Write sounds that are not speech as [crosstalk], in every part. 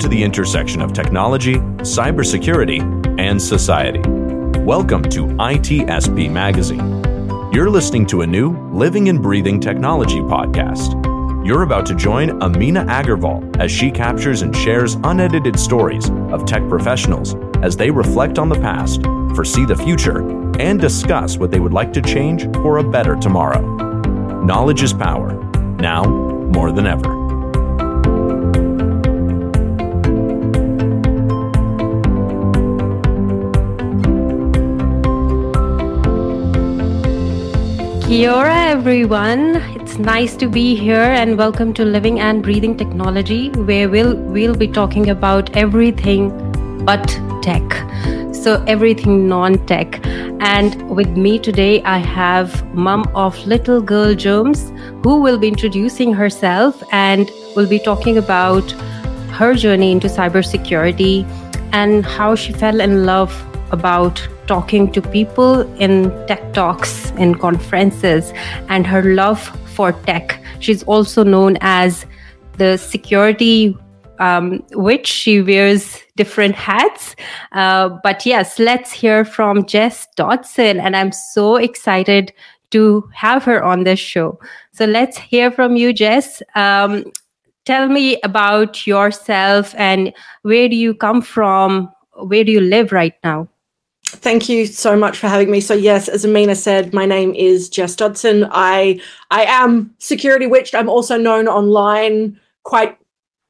To the intersection of technology, cybersecurity, and society. Welcome to ITSP Magazine. You're listening to a new Living and Breathing Technology podcast. You're about to join Amina Agarwal as she captures and shares unedited stories of tech professionals as they reflect on the past, foresee the future, and discuss what they would like to change for a better tomorrow. Knowledge is power, now more than ever. Kia everyone. It's nice to be here, and welcome to Living and Breathing Technology, where we'll we'll be talking about everything but tech. So everything non-tech. And with me today, I have mom of little girl Germs, who will be introducing herself and will be talking about her journey into cybersecurity and how she fell in love about talking to people in tech talks, in conferences, and her love for tech. She's also known as the security um, which she wears different hats. Uh, but yes, let's hear from Jess Dodson. And I'm so excited to have her on this show. So let's hear from you, Jess. Um, tell me about yourself and where do you come from? Where do you live right now? Thank you so much for having me. So yes, as Amina said, my name is Jess Dodson. I I am security witched. I'm also known online quite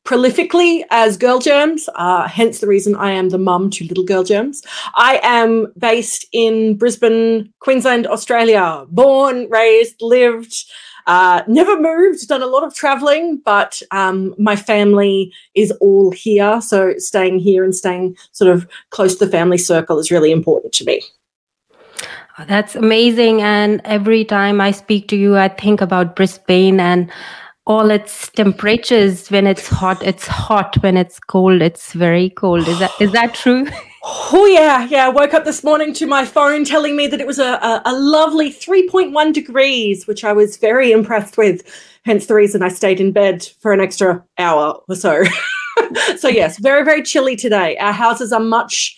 prolifically as Girl Germs, uh, hence the reason I am the mum to little Girl Germs. I am based in Brisbane, Queensland, Australia. Born, raised, lived, uh, never moved, done a lot of traveling, but um, my family is all here. So staying here and staying sort of close to the family circle is really important to me. Oh, that's amazing. And every time I speak to you, I think about Brisbane and all its temperatures. When it's hot, it's hot. When it's cold, it's very cold. Is that is that true? [laughs] Oh yeah, yeah. I woke up this morning to my phone telling me that it was a, a, a lovely 3.1 degrees, which I was very impressed with. Hence the reason I stayed in bed for an extra hour or so. [laughs] so yes, very very chilly today. Our houses are much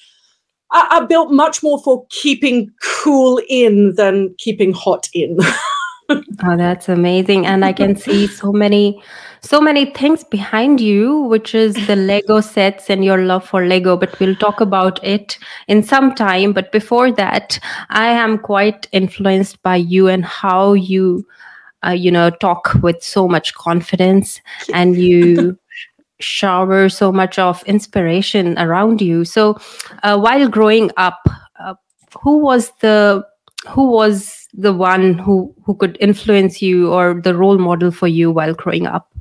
are, are built much more for keeping cool in than keeping hot in. [laughs] oh, that's amazing, and I can see so many so many things behind you, which is the Lego sets and your love for Lego. But we'll talk about it in some time. But before that, I am quite influenced by you and how you, uh, you know, talk with so much confidence [laughs] and you. shower so much of inspiration around you so uh, while growing up uh, who was the who was the one who who could influence you or the role model for you while growing up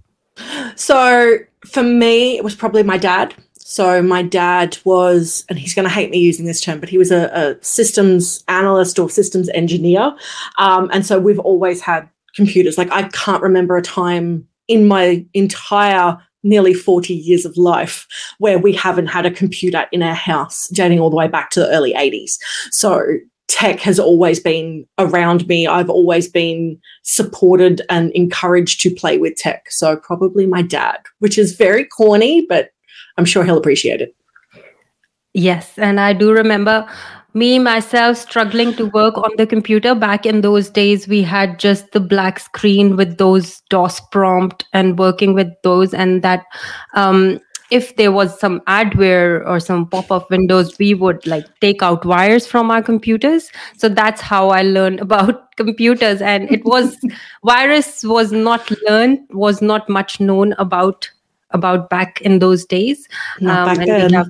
so for me, it was probably my dad. So my dad was, and he's going to hate me using this term, but he was a, a systems analyst or systems engineer. Um, and so we've always had computers. Like I can't remember a time in my entire nearly 40 years of life where we haven't had a computer in our house dating all the way back to the early 80s. So tech has always been around me. I've always been supported and encouraged to play with tech. So probably my dad, which is very corny, but I'm sure he'll appreciate it. Yes, and I do remember me myself struggling to work on the computer back in those days we had just the black screen with those dos prompt and working with those and that um, if there was some adware or some pop-up windows we would like take out wires from our computers. So that's how i learned [laughs] about computers. And it was [laughs] virus was not learned was not much known about about back in those days. Um, and, we have,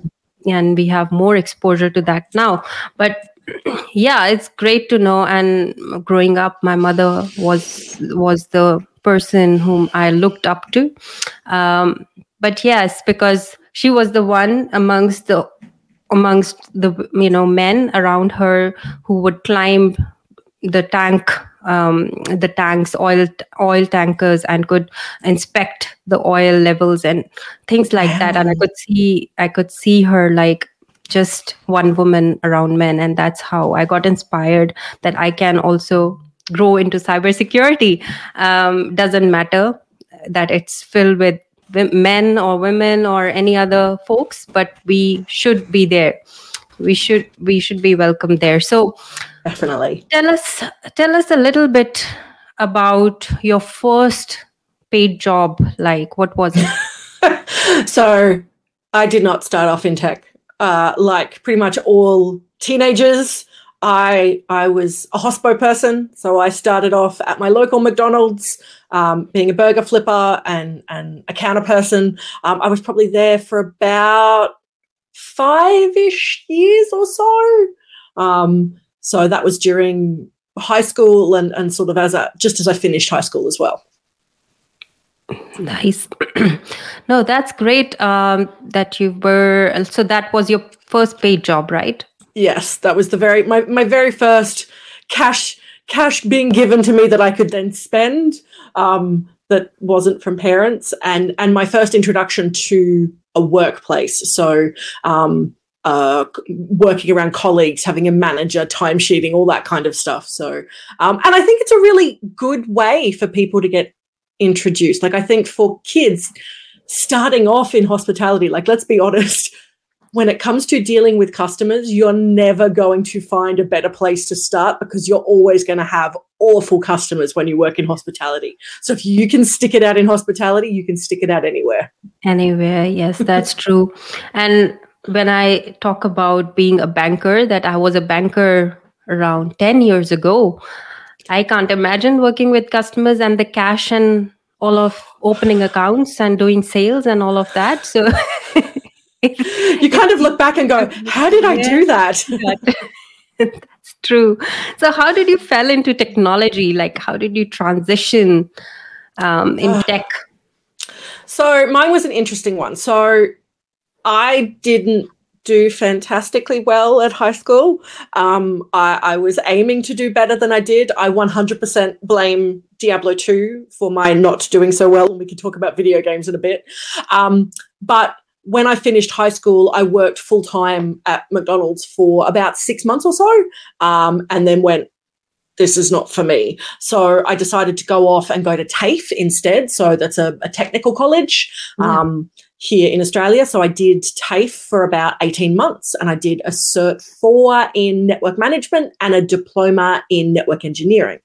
and we have more exposure to that now. But [clears throat] yeah it's great to know. And growing up my mother was was the person whom i looked up to. Um, but yes because she was the one amongst the amongst the you know men around her who would climb the tank um, the tanks oil oil tankers and could inspect the oil levels and things like that. And i could see i could see her like just one woman around men. And that's how i got inspired that i can also grow into cybersecurity. Um, doesn't matter that it's filled with men or women or any other folks but we should be there. We should we should be welcome there. So definitely. tell us tell us a little bit about your first paid job. Like what was it? [laughs] So i did not start off in tech. Uh, like pretty much all teenagers I I was a hospo person, so I started off at my local McDonald's, um, being a burger flipper and and a counter person. Um, I was probably there for about five ish years or so. Um, so that was during high school and and sort of as a just as I finished high school as well. Nice. [clears throat] no, that's great. Um, that you were so that was your first paid job, right? Yes, that was the very my my very first cash cash being given to me that I could then spend. Um, that wasn't from parents, and and my first introduction to a workplace. So. Um, uh, working around colleagues, having a manager, timesheeting, all that kind of stuff. So, um, and I think it's a really good way for people to get introduced. Like, I think for kids starting off in hospitality, like, let's be honest, when it comes to dealing with customers, you're never going to find a better place to start because you're always going to have awful customers when you work in hospitality. So if you can stick it out in hospitality, you can stick it out anywhere. Anywhere, yes, that's true. And when I talk about being a banker, that I was a banker around 10 years ago, I can't imagine working with customers and the cash and all of opening accounts and doing sales and all of that. So [laughs] you kind of look back and go, how did I do that? [laughs] That's true. So, how did you fell into technology? Like, how did you transition um, in uh, tech? So, mine was an interesting one. So, I didn't do fantastically well at high school. Um, I, I, was aiming to do better than I did. I 100% blame Diablo 2 for my not doing so well. And we can talk about video games in a bit. Um, but when I finished high school, I worked full time at McDonald's for about six months or so, um, and then went, this is not for me. So I decided to go off and go to TAFE instead. So that's a, a technical college mm. um, here in Australia. So I did TAFE for about 18 months and I did a Cert 4 in network management and a diploma in network engineering.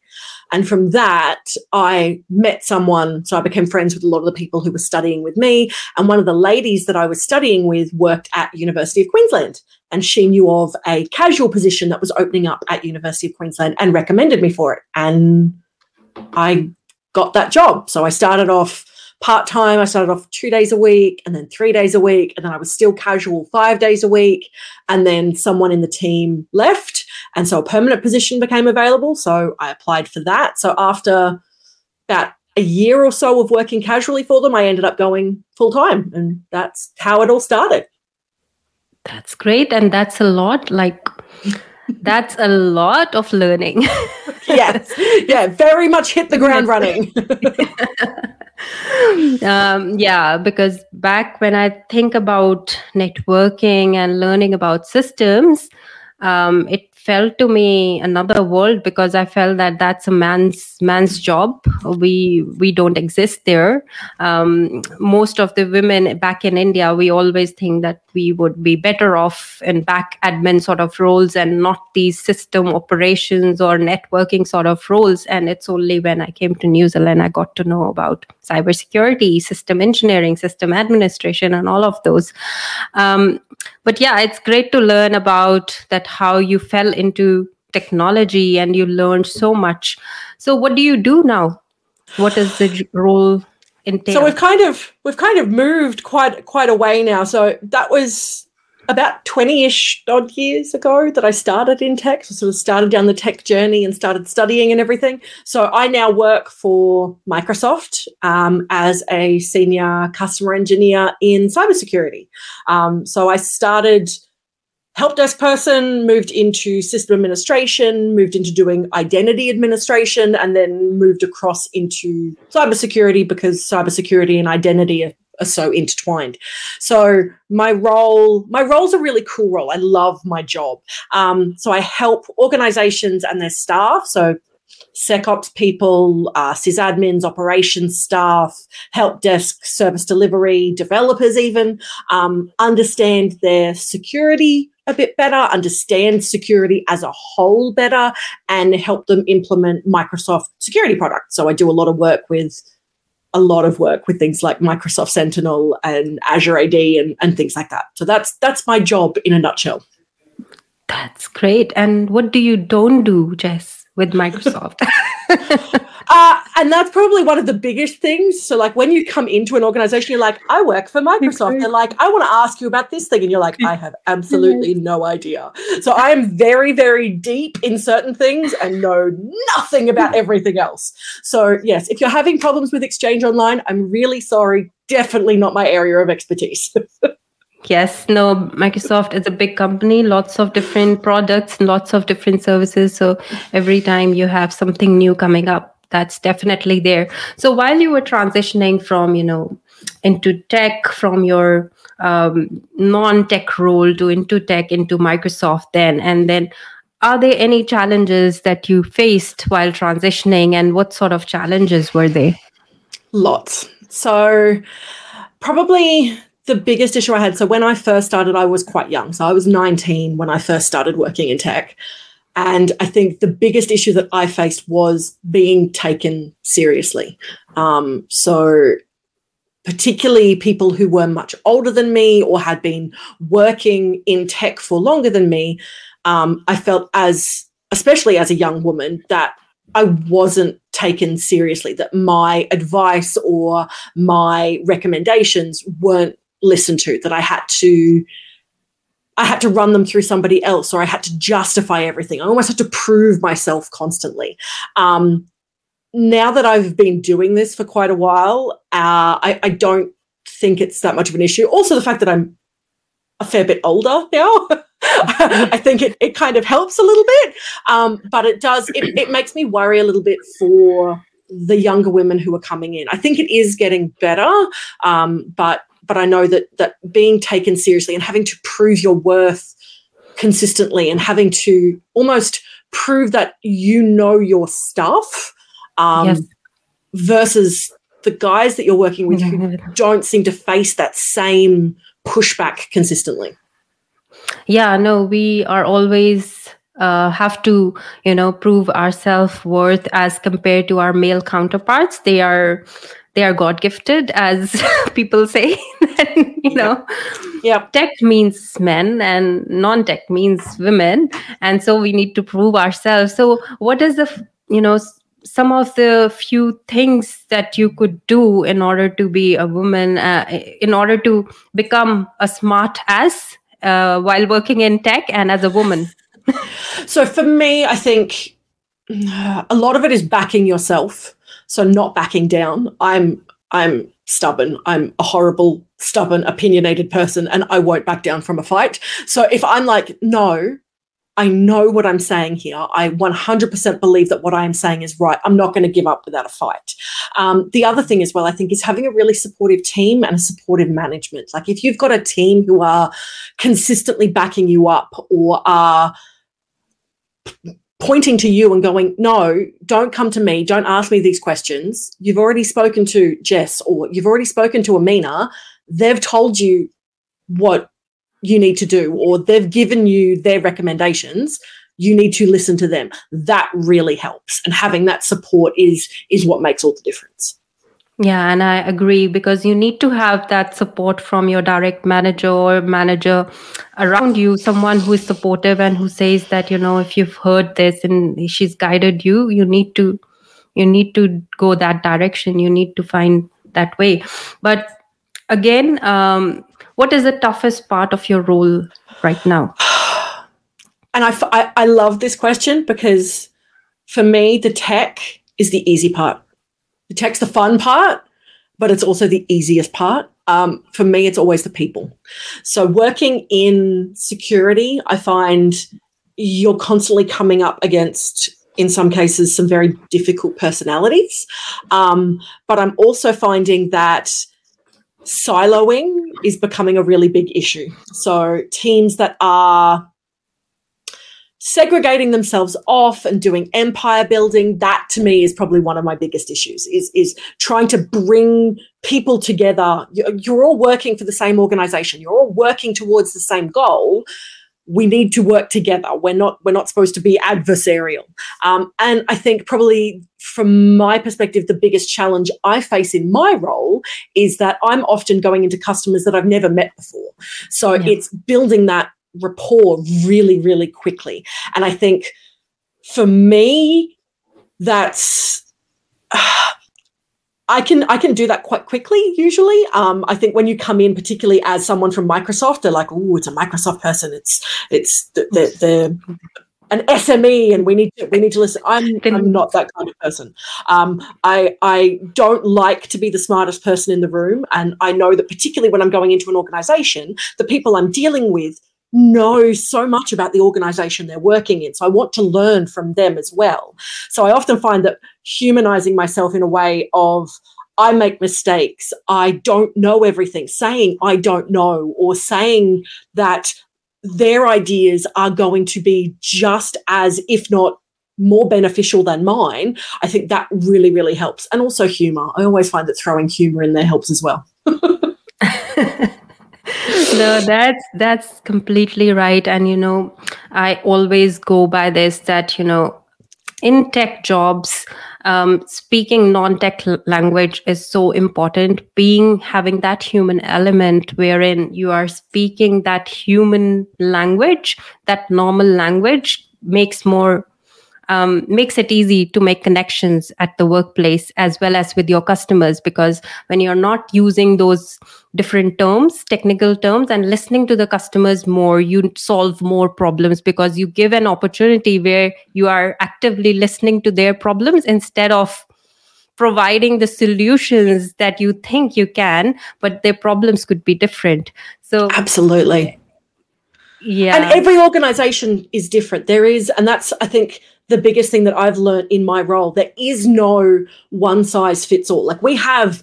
And from that, I met someone. So I became friends with a lot of the people who were studying with me. And one of the ladies that I was studying with worked at University of Queensland. And she knew of a casual position that was opening up at University of Queensland and recommended me for it. And I got that job. So I started off part time. I started off two days a week and then three days a week. And then I was still casual five days a week. And then someone in the team left. And so a permanent position became available. So I applied for that. So after about a year or so of working casually for them, I ended up going full time. And that's how it all started. That's great. And that's a lot. Like, that's a lot of learning. [laughs] yes. Yeah. Very much hit the ground running. [laughs] [laughs] um, yeah, because back when I think about networking and learning about systems, um, it felt to me another world because I felt that that's a man's man's job. We we don't exist there. Um, most of the women back in India, we always think that we would be better off in back admin sort of roles and not these system operations or networking sort of roles. And it's only when I came to New Zealand I got to know about cybersecurity, system engineering, system administration, and all of those. Um, but yeah, it's great to learn about that how you fell into technology and you learned so much. So, what do you do now? What is the role entail? So we've kind of we've kind of moved quite quite a way now. So that was about 20-ish odd years ago that I started in tech. So sort of started down the tech journey and started studying and everything. So I now work for Microsoft um, as a senior customer engineer in cybersecurity. Um, so I started help desk person, moved into system administration, moved into doing identity administration, and then moved across into cybersecurity because cybersecurity and identity are are so intertwined. So my role, my role's a really cool role. I love my job. Um, so I help organizations and their staff. So SecOps people, uh, sysadmins, operations staff, help desk, service delivery, developers, even um, understand their security a bit better, understand security as a whole better, and help them implement Microsoft security products. So I do a lot of work with a lot of work with things like Microsoft Sentinel and Azure AD and, and things like that. So that's that's my job in a nutshell. That's great. And what do you don't do, Jess, with Microsoft? [laughs] uh, and that's probably one of the biggest things. So, like when you come into an organization, you're like, I work for Microsoft. They're like, I want to ask you about this thing. And you're like, I have absolutely no idea. So, I am very, very deep in certain things and know nothing about everything else. So, yes, if you're having problems with Exchange Online, I'm really sorry. Definitely not my area of expertise. [laughs] Yes, no, Microsoft is a big company, lots of different products, lots of different services. So every time you have something new coming up, that's definitely there. So while you were transitioning from, you know, into tech, from your um, non-tech role to into tech, into Microsoft then, and then are there any challenges that you faced while transitioning and what sort of challenges were they? Lots. So probably the biggest issue I had. So when I first started, I was quite young. So I was 19 when I first started working in tech. And I think the biggest issue that I faced was being taken seriously. Um, so particularly people who were much older than me or had been working in tech for longer than me, um, I felt as, especially as a young woman, that I wasn't taken seriously, that my advice or my recommendations weren't listened to, that I had to I had to run them through somebody else or I had to justify everything. I almost had to prove myself constantly. Um, now that I've been doing this for quite a while, uh, I, I, don't think it's that much of an issue. Also, the fact that I'm a fair bit older now, [laughs] I think it, it kind of helps a little bit. Um, but it does, it, it makes me worry a little bit for the younger women who are coming in. I think it is getting better, um, but but I know that that being taken seriously and having to prove your worth consistently and having to almost prove that you know your stuff um, yes. versus the guys that you're working with who don't seem to face that same pushback consistently. Yeah, no, we are always uh, have to, you know, prove our self worth as compared to our male counterparts. They are they are god gifted as [laughs] people say [laughs] you know. Yeah. Tech means men and non-tech means women and so we need to prove ourselves. So what is the you know some of the few things that you could do in order to be a woman uh, in order to become a smart ass uh, while working in tech and as a woman? [laughs] So for me i think [sighs] a lot of it is backing yourself so not backing down. I'm I'm stubborn. I'm a horrible, stubborn, opinionated person, and I won't back down from a fight. So if I'm like, no, I know what I'm saying here. I 100% believe that what I am saying is right. I'm not going to give up without a fight. Um, the other thing as well, I think, is having a really supportive team and a supportive management. Like if you've got a team who are consistently backing you up or are pointing to you and going, no, don't come to me. Don't ask me these questions. You've already spoken to Jess or you've already spoken to Amina. They've told you what you need to do or they've given you their recommendations. You need to listen to them. That really helps. And having that support is is what makes all the difference. Yeah, and I agree because you need to have that support from your direct manager or manager around you, someone who is supportive and who says that, you know, if you've heard this and she's guided you, you need to you need to go that direction. You need to find that way. But again, um, what is the toughest part of your role right now? And I, I, I love this question because for me, the tech is the easy part the tech's the fun part, but it's also the easiest part. Um, for me, it's always the people. So, working in security, I find you're constantly coming up against, in some cases, some very difficult personalities. Um, but I'm also finding that siloing is becoming a really big issue. So, teams that are segregating themselves off and doing empire building that to me is probably one of my biggest issues is is trying to bring people together. You're all working for the same organization. You're all working towards the same goal. We need to work together. We're not we're not supposed to be adversarial. Um, and i think probably from my perspective the biggest challenge i face in my role is that i'm often going into customers that i've never met before. So yeah. it's building that rapport really, really quickly. And I think for me, that's. Uh, [sighs] I can I can do that quite quickly usually. Um, I think when you come in, particularly as someone from Microsoft, they're like, "Oh, it's a Microsoft person. It's it's the, the, the an SME, and we need to we need to listen." I'm I'm not that kind of person. Um, I I don't like to be the smartest person in the room, and I know that particularly when I'm going into an organization, the people I'm dealing with know so much about the organization they're working in. So I want to learn from them as well. So I often find that humanizing myself in a way of, I make mistakes. I don't know everything. Saying I don't know or saying that their ideas are going to be just as, if not more beneficial than mine, I think that really, really helps. And also humor. I always find that throwing humor in there helps as well. [laughs] no that's that's completely right. And you know i always go by this that you know in tech jobs um, speaking non-tech language is so important. Being having that human element wherein you are speaking that human language that normal language makes more um, makes it easy to make connections at the workplace as well as with your customers because when you're not using those different terms technical terms and listening to the customers more you solve more problems because you give an opportunity where you are actively listening to their problems instead of providing the solutions that you think you can but their problems could be different. So absolutely. Yeah. And every organization is different. There is and that's i think the biggest thing that I've learned in my role. There is no one size fits all. Like we have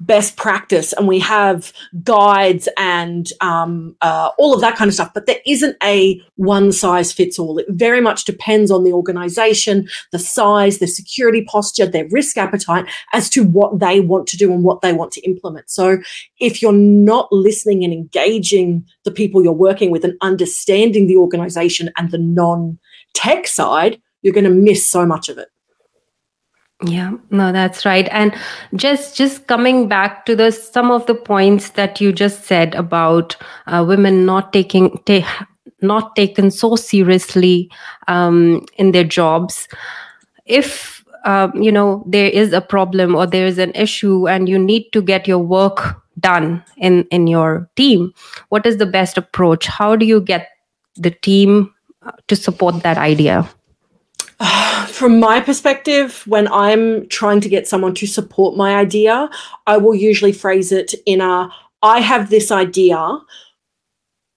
best practice and we have guides and um, uh, all of that kind of stuff, but there isn't a one size fits all. It very much depends on the organization, the size, their security posture, their risk appetite as to what they want to do and what they want to implement. So if you're not listening and engaging the people you're working with and understanding the organization and the non tech side, you're going to miss so much of it. Yeah no that's right. And just just coming back to the some of the points that you just said about uh, women not taking ta- not taken so seriously um, in their jobs. If um, you know there is a problem or there is an issue and you need to get your work done in in your team what is the best approach? How do you get the team uh, to support that idea [sighs] From my perspective, when I'm trying to get someone to support my idea, I will usually phrase it in a I have this idea.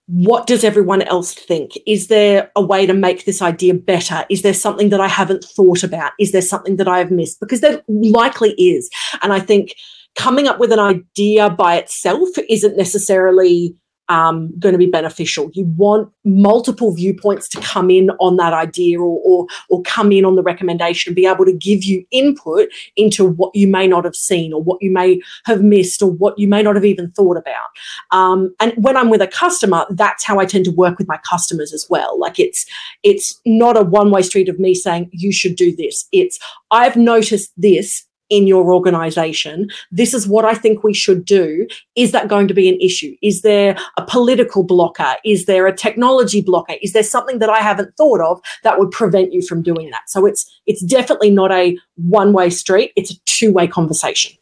What does everyone else think? Is there a way to make this idea better? Is there something that I haven't thought about? Is there something that I have missed? Because there likely is. And I think coming up with an idea by itself isn't necessarily um, going to be beneficial. You want multiple viewpoints to come in on that idea or, or, or come in on the recommendation and be able to give you input into what you may not have seen or what you may have missed or what you may not have even thought about. Um, and when I'm with a customer, that's how I tend to work with my customers as well. Like it's it's not a one way street of me saying you should do this. It's I've noticed this in your organization. This is what I think we should do. Is that going to be an issue? Is there a political blocker? Is there a technology blocker? Is there something that I haven't thought of that would prevent you from doing that? So it's it's definitely not a one-way street. It's a two-way conversation.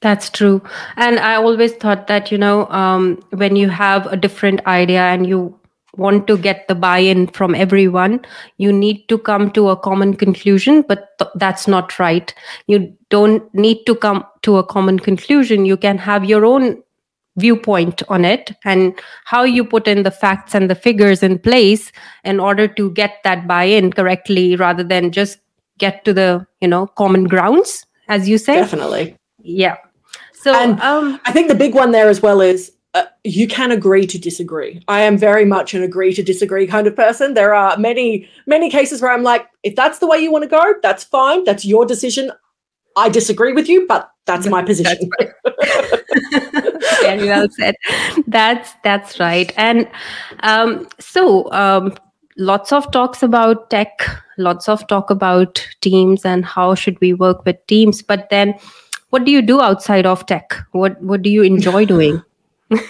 That's true. And I always thought that, you know, um, when you have a different idea and you want to get the buy-in from everyone you need to come to a common conclusion but th- that's not right. You don't need to come to a common conclusion. You can have your own viewpoint on it and how you put in the facts and the figures in place in order to get that buy-in correctly rather than just get to the you know common grounds as you say definitely. Yeah. So um, i think the big one there as well is uh, you can agree to disagree. I am very much an agree to disagree kind of person. There are many, many cases where I'm like, if that's the way you want to go, that's fine. That's your decision. I disagree with you, but that's my position. [laughs] Very well said. That's that's right. And um, so, um, lots of talks about tech, lots of talk about teams and how should we work with teams. But then, what do you do outside of tech? What what do you enjoy doing?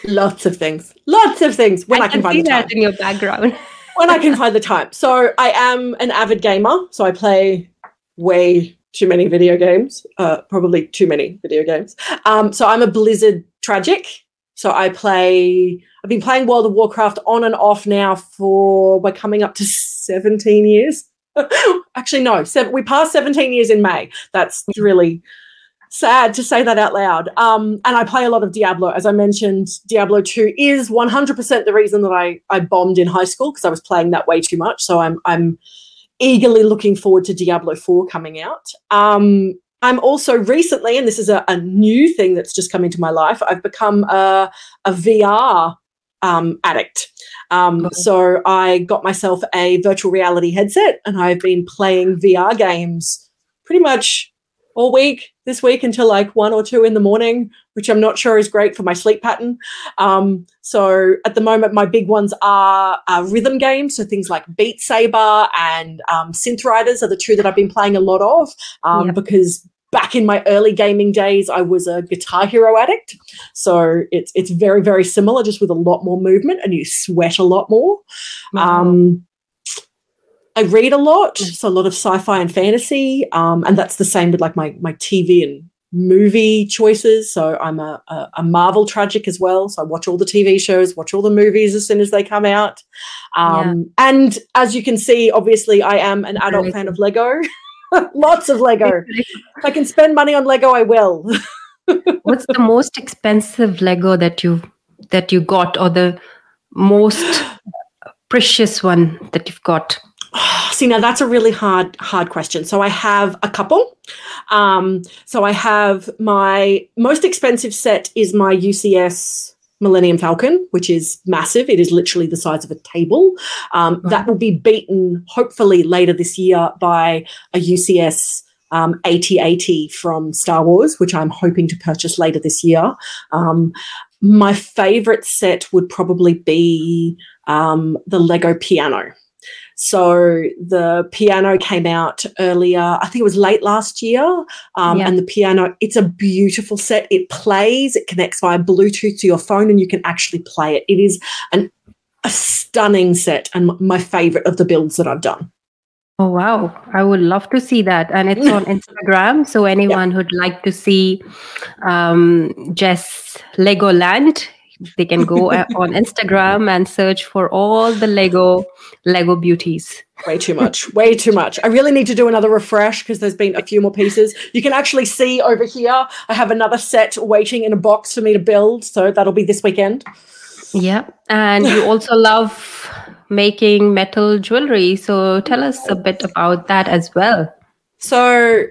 Lots of things. Lots of things. When I, I can, find the time. in your background. [laughs] when I can find the time. So I am an avid gamer. So I play way too many video games. Uh, probably too many video games. Um, so I'm a Blizzard tragic. So I play. I've been playing World of Warcraft on and off now for we're coming up to 17 years. [laughs] Actually, no, seven, we passed 17 years in May. That's really sad to say that out loud. Um, and I play a lot of Diablo. As I mentioned, Diablo 2 is 100% the reason that I, I bombed in high school because I was playing that way too much. So I'm, I'm eagerly looking forward to Diablo 4 coming out. Um, I'm also recently, and this is a, a, new thing that's just come into my life, I've become a, a VR um, addict. Um. So I got myself a virtual reality headset and I've been playing VR games pretty much all week this week until like one or two in the morning, which I'm not sure is great for my sleep pattern. Um, so at the moment, my big ones are uh, rhythm games. So things like Beat Saber and um, Synth Riders are the two that I've been playing a lot of um, yep. because back in my early gaming days, I was a Guitar Hero addict. So it's it's very very similar, just with a lot more movement, and you sweat a lot more. Um, I read a lot, mm. so a lot of sci-fi and fantasy, um, and that's the same with like my my TV and movie choices. So I'm a, a, a, Marvel tragic as well. So I watch all the TV shows, watch all the movies as soon as they come out. Um, yeah. And as you can see, obviously, I am an adult fan of Lego. [laughs] Lots of Lego. if I can spend money on Lego, I will. [laughs] What's the most expensive Lego that you that you got, or the most precious one that you've got? [sighs] See, now that's a really hard, hard question. So I have a couple. Um, so I have my most expensive set is my UCS Millennium Falcon, which is massive. It is literally the size of a table. Um, That will be beaten hopefully later this year by a UCS um, AT-AT from Star Wars, which I'm hoping to purchase later this year. Um, my favorite set would probably be um, the Lego piano. So the piano came out earlier, I think it was late last year. Um, yeah. And the piano, it's a beautiful set. It plays, it connects via Bluetooth to your phone, and you can actually play it. It is an, a stunning set and my favorite of the builds that I've done. Oh wow, I would love to see that. And it's on [laughs] Instagram. So anyone who'd like to see um, Jess Legoland, they can go uh, on Instagram and search for all the Lego Lego beauties. Way too much. Way too much. I really need to do another refresh because there's been a few more pieces. You can actually see over here, I have another set waiting in a box for me to build. So that'll be this weekend. Yeah. And you [laughs] also love making metal jewelry. So tell us a bit about that as well. So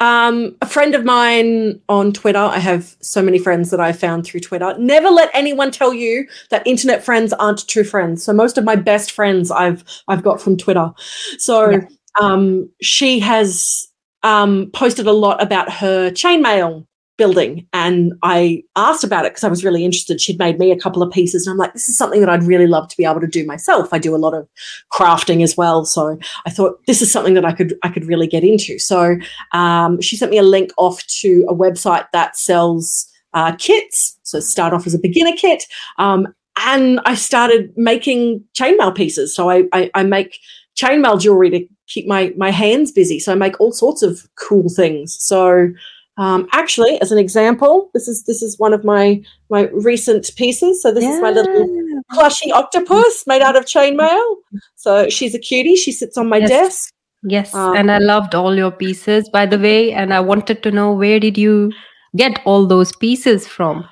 um, a friend of mine on Twitter, I have so many friends that I found through Twitter. Never let anyone tell you that internet friends aren't true friends. So most of my best friends I've I've got from Twitter. So yeah. um, she has um, posted a lot about her chainmail building and I asked about it because I was really interested. She'd made me a couple of pieces and I'm like, this is something that I'd really love to be able to do myself. I do a lot of crafting as well. So I thought this is something that I could I could really get into. So um, she sent me a link off to a website that sells uh, kits. So start off as a beginner kit. Um, and I started making chainmail pieces. So I, I, I make chainmail jewelry to keep my my hands busy. So I make all sorts of cool things. So um, actually, as an example, this is this is one of my my recent pieces. So this yeah. is my little plushy octopus made out of chainmail. So she's a cutie. She sits on my yes. desk. Yes, um, and I loved all your pieces, by the way. And I wanted to know where did you get all those pieces from?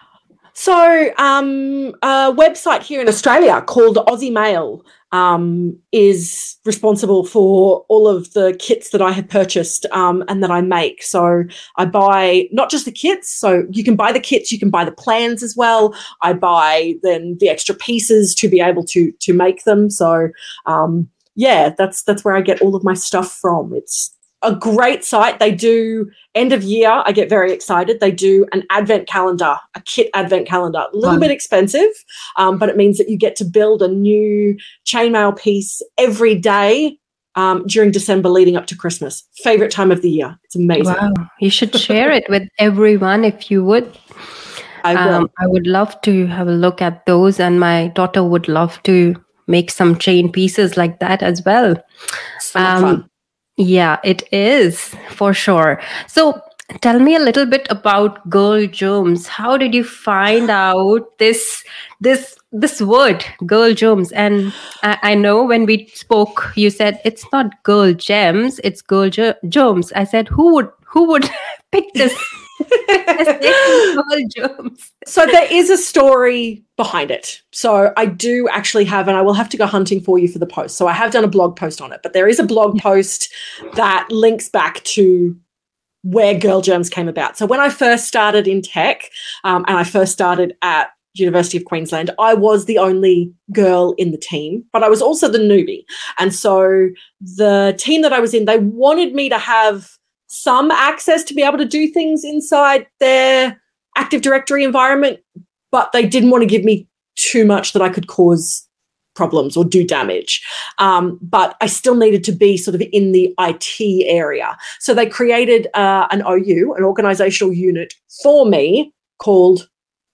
So, um, a website here in Australia called Aussie Maille um, is responsible for all of the kits that I have purchased um, and that I make. So I buy not just the kits, so you can buy the kits, you can buy the plans as well. I buy then the extra pieces to be able to to make them. So um, yeah, that's that's where I get all of my stuff from. It's a great site. They do end of year. I get very excited. They do an advent calendar, a kit advent calendar. A little bit expensive, um, but it means that you get to build a new chainmail piece every day um, during December leading up to Christmas. Favorite time of the year. It's amazing. Wow. You should share it with everyone if you would. I will. Um, I would love to have a look at those, and my daughter would love to make some chain pieces like that as well. So fun. Yeah, it is for sure. So tell me a little bit about Girl Gems. How did you find out this this this word, Girl Gems? And I, I know when we spoke, you said it's not Girl Gems, it's Girl Ge- Gems. I said, who would who would [laughs] pick this? [laughs] So there is a story behind it. So I do actually have, and I will have to go hunting for you for the post. So I have done a blog post on it, but there is a blog post that links back to where Girl Germs came about. So when I first started in tech, um, and I first started at University of Queensland, I was the only girl in the team, but I was also the newbie. And so the team that I was in, they wanted me to have some access to be able to do things inside their Active Directory environment, but they didn't want to give me too much that I could cause problems or do damage. Um, but I still needed to be sort of in the IT area. So they created uh, an OU, an organizational unit for me called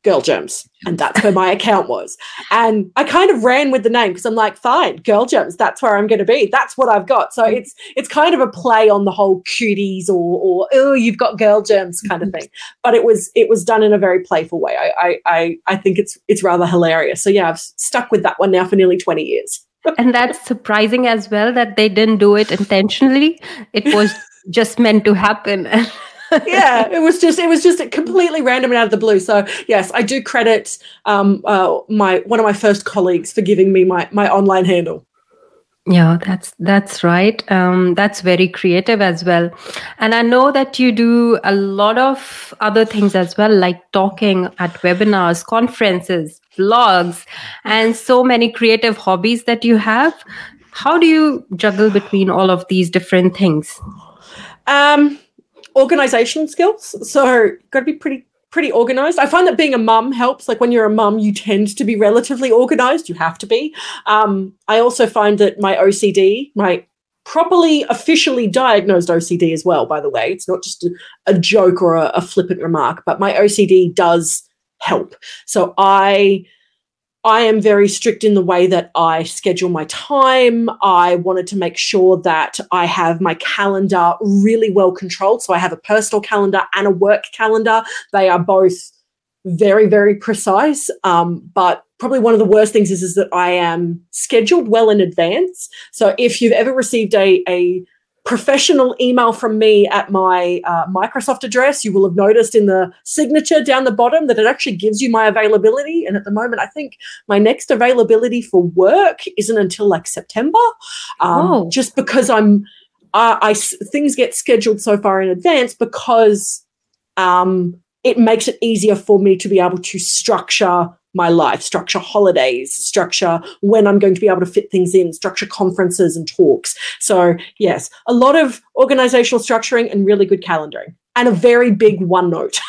Girl Germs. And that's where my account was. And I kind of ran with the name because I'm like, fine, Girl Germs, that's where I'm going to be. That's what I've got. So it's it's kind of a play on the whole cuties or or oh, you've got Girl Germs kind of thing. [laughs] But it was it was done in a very playful way. I I I, I think it's it's rather hilarious. So yeah, I've stuck with that one now for nearly 20 years. [laughs] and that's surprising as well that they didn't do it intentionally. It was [laughs] just meant to happen. Yeah, [laughs] it was just it was just completely random and out of the blue. So yes, I do credit um, uh, my one of my first colleagues for giving me my my online handle. Yeah, that's that's right. Um, that's very creative as well, and I know that you do a lot of other things as well, like talking at webinars, conferences, blogs, and so many creative hobbies that you have. How do you juggle between all of these different things? Um, organizational skills. So got to be pretty pretty organized. I find that being a mum helps. Like when you're a mum, you tend to be relatively organized. You have to be. Um, I also find that my OCD, my properly officially diagnosed OCD as well, by the way, it's not just a, a joke or a, a flippant remark, but my OCD does help. So I I am very strict in the way that I schedule my time. I wanted to make sure that I have my calendar really well controlled. So I have a personal calendar and a work calendar. They are both very, very precise. Um, but probably one of the worst things is, is that I am scheduled well in advance. So if you've ever received a, a professional email from me at my uh, Microsoft address. You will have noticed in the signature down the bottom that it actually gives you my availability. And at the moment, I think my next availability for work isn't until like September, um, oh. just because I'm. Uh, I things get scheduled so far in advance because um, it makes it easier for me to be able to structure my life, structure holidays, structure when I'm going to be able to fit things in, structure conferences and talks. So, yes, a lot of organizational structuring and really good calendaring and a very big OneNote. [laughs]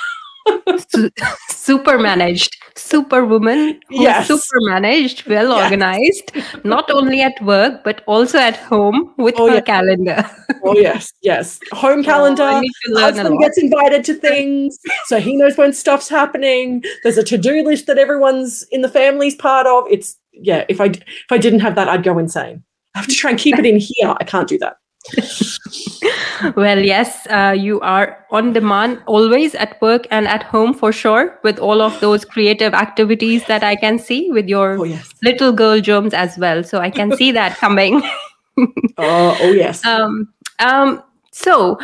[laughs] super managed superwoman yes. super managed well yes. organized not only at work but also at home with oh, her yes. calendar. Oh yes yes. Home [laughs] oh, calendar oh, husband gets invited to things so he knows when stuff's happening. There's a to-do list that everyone's in the family's part of. It's yeah if i if i didn't have that i'd go insane. I have to try and keep it in here. I can't do that [laughs] [laughs] well, yes, uh, you are on demand always at work and at home for sure, with all of those creative activities that I can see with your oh, yes. little girl germs as well. So I can see that coming. [laughs] oh, oh, yes. Um, um, so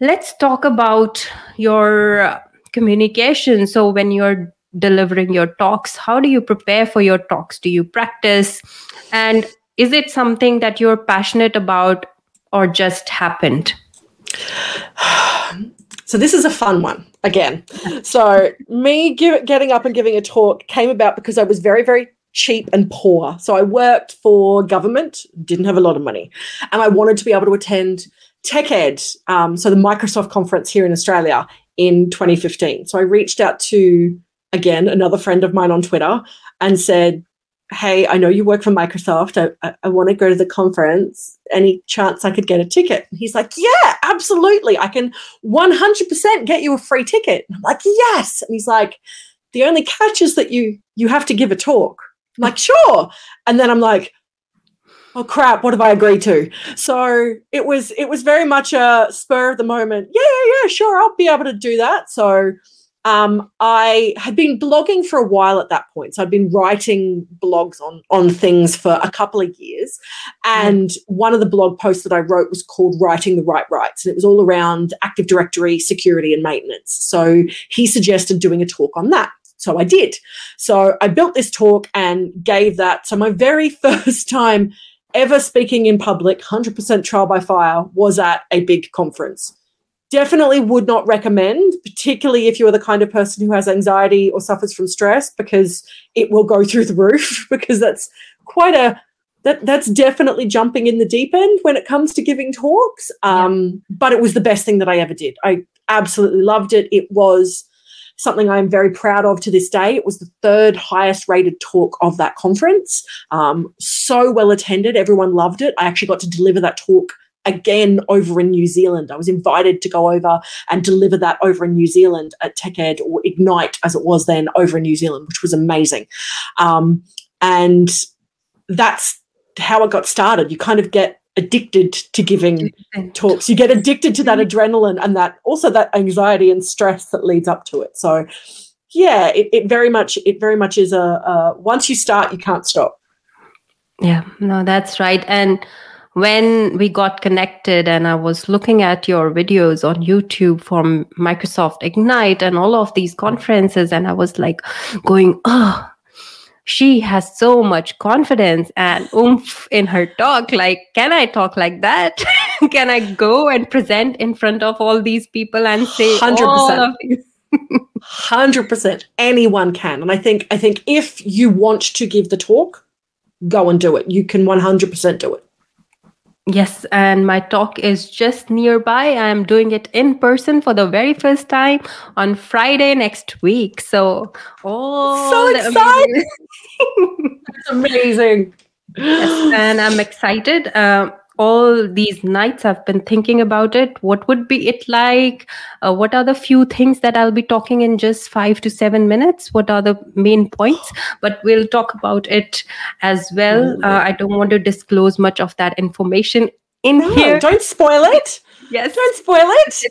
let's talk about your communication. So when you're delivering your talks how do you prepare for your talks do you practice and is it something that you're passionate about or just happened [sighs] so this is a fun one again so me give, getting up and giving a talk came about because i was very very cheap and poor so i worked for government didn't have a lot of money and i wanted to be able to attend TechEd, um, so the Microsoft conference here in Australia in 2015. So I reached out to, again, another friend of mine on Twitter and said, Hey, I know you work for Microsoft. I, I, I want to go to the conference. Any chance I could get a ticket? And he's like, Yeah, absolutely. I can 100% get you a free ticket. And I'm like, Yes. And he's like, The only catch is that you you have to give a talk. I'm like, Sure. And then I'm like, oh crap what have i agreed to so it was it was very much a spur of the moment yeah yeah yeah sure i'll be able to do that so um, I had been blogging for a while at that point. So I'd been writing blogs on on things for a couple of years. And mm. one of the blog posts that I wrote was called Writing the Right Rights. And it was all around Active Directory security and maintenance. So he suggested doing a talk on that. So I did. So I built this talk and gave that. So my very [laughs] first time ever speaking in public, 100% trial by fire, was at a big conference. Definitely would not recommend, particularly if you're the kind of person who has anxiety or suffers from stress, because it will go [laughs] through the roof, [laughs] because that's quite a that that's definitely jumping in the deep end when it comes to giving talks. Um. But it was the best thing that I ever did. I absolutely loved it. It was something I'm very proud of to this day. It was the third highest rated talk of that conference. Um, so well attended. Everyone loved it. I actually got to deliver that talk again over in New Zealand. I was invited to go over and deliver that over in New Zealand at TechEd or Ignite as it was then over in New Zealand, which was amazing. Um, and that's how it got started. You kind of get addicted to giving talks. You get addicted to that mm-hmm. adrenaline and that also that anxiety and stress that leads up to it. So yeah, it, it very much it very much is a, a once you start, you can't stop. Yeah, no, that's right. And when we got connected and I was looking at your videos on YouTube from Microsoft Ignite and all of these conferences, and I was like going, oh, she has so much confidence and oomph in her talk. Like, can I talk like that? [laughs] can I go and present in front of all these people and say 100%. 100% anyone can and i think i think if you want to give the talk go and do it you can 100% do it Yes, and my talk is just nearby. I'm doing it in person for the very first time on Friday next week. So, oh, so excited! That's amazing. [laughs] Yes, and I'm excited. Um, all these nights I've been thinking about it. What would be it like? Uh, what are the few things that I'll be talking in just five to seven minutes? What are the main points? [gasps] But we'll talk about it as well. Uh, I don't want to disclose much of that information in no, here. Don't spoil it. [laughs] Yes. Don't spoil it.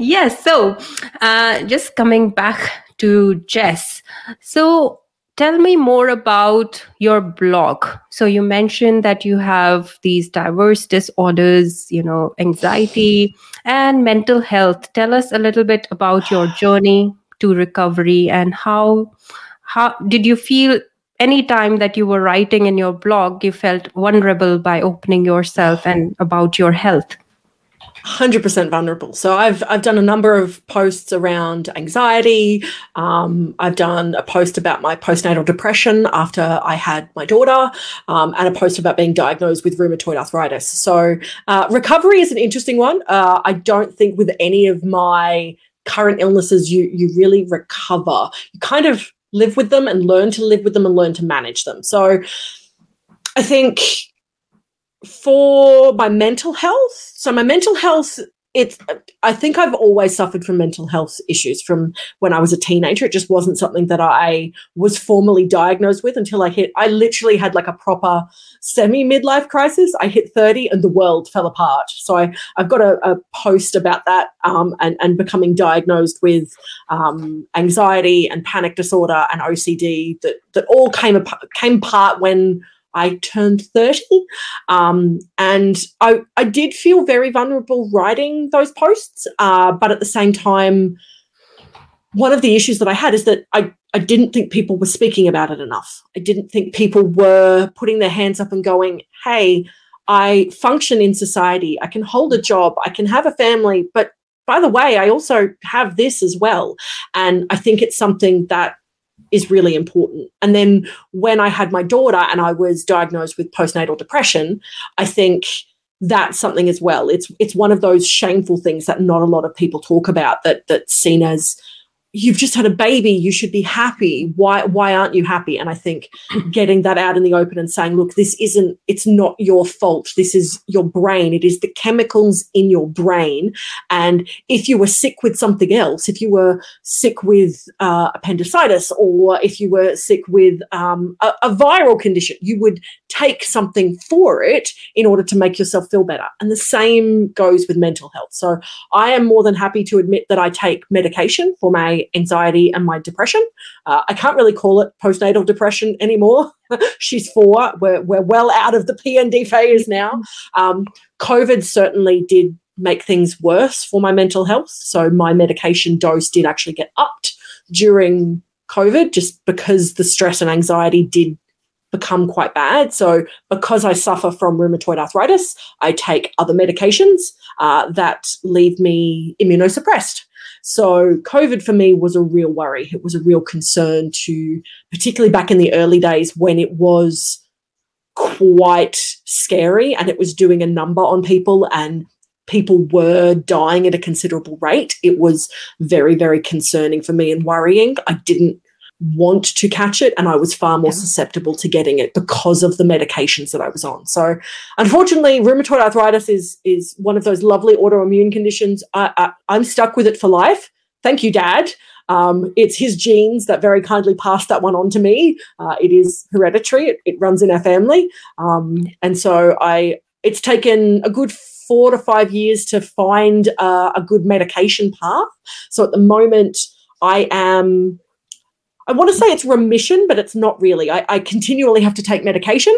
[laughs] yes. So, uh, just coming back to Jess. So, tell me more about your blog. So you mentioned that you have these diverse disorders you know anxiety and mental health. Tell us a little bit about your journey to recovery and how how did you feel any time that you were writing in your blog you felt vulnerable by opening yourself and about your health 100% vulnerable. So I've I've done a number of posts around anxiety. Um, I've done a post about my postnatal depression after I had my daughter, um, and a post about being diagnosed with rheumatoid arthritis. So uh, recovery is an interesting one. Uh, I don't think with any of my current illnesses you you really recover. You kind of live with them and learn to live with them and learn to manage them. So I think for my mental health, so my mental health, it's I think I've always suffered from mental health issues from when I was a teenager. It just wasn't something that I was formally diagnosed with until I hit I literally had like a proper semi midlife crisis. I hit 30 and the world fell apart. So I, I've got a, a post about that um, and, and becoming diagnosed with um, anxiety and panic disorder and OCD that that all came apart, came apart when I turned 30. Um, and I, I did feel very vulnerable writing those posts, uh, but at the same time, one of the issues that I had is that I, I didn't think people were speaking about it enough. I didn't think people were putting their hands up and going, hey, I function in society. I can hold a job. I can have a family. But by the way, I also have this as well. And I think it's something that is really important. And then when I had my daughter and I was diagnosed with postnatal depression, I think that's something as well. It's it's one of those shameful things that not a lot of people talk about that that's seen as you've just had a baby you should be happy. Why why aren't you happy? And i think [clears throat] getting that out in the open and saying look this isn't it's not your fault. This is your brain. It is the chemicals in your brain. And if you were sick with something else if you were sick with uh, appendicitis or if you were sick with um, a, a viral condition you would take something for it in order to make yourself feel better. And the same goes with mental health. So i am more than happy to admit that i take medication for my anxiety and my depression. Uh, I can't really call it postnatal depression anymore. [laughs] She's four. We're, we're well out of the PND phase now. Um, COVID certainly did make things worse for my mental health. So my medication dose did actually get upped during COVID just because the stress and anxiety did become quite bad. So, because I suffer from rheumatoid arthritis, I take other medications uh, that leave me immunosuppressed. So COVID for me was a real worry. It was a real concern to, particularly back in the early days when it was quite scary and it was doing a number on people and people were dying at a considerable rate. It was very, very concerning for me and worrying. I didn't want to catch it and I was far more yeah. susceptible to getting it because of the medications that I was on. So unfortunately rheumatoid arthritis is is one of those lovely autoimmune conditions. I, I am stuck with it for life. Thank you dad. Um, it's his genes that very kindly passed that one on to me. Uh, it is hereditary. It, it, runs in our family. Um, and so I it's taken a good four to five years to find uh, a good medication path. So at the moment I am I want to say it's remission, but it's not really. I, I continually have to take medication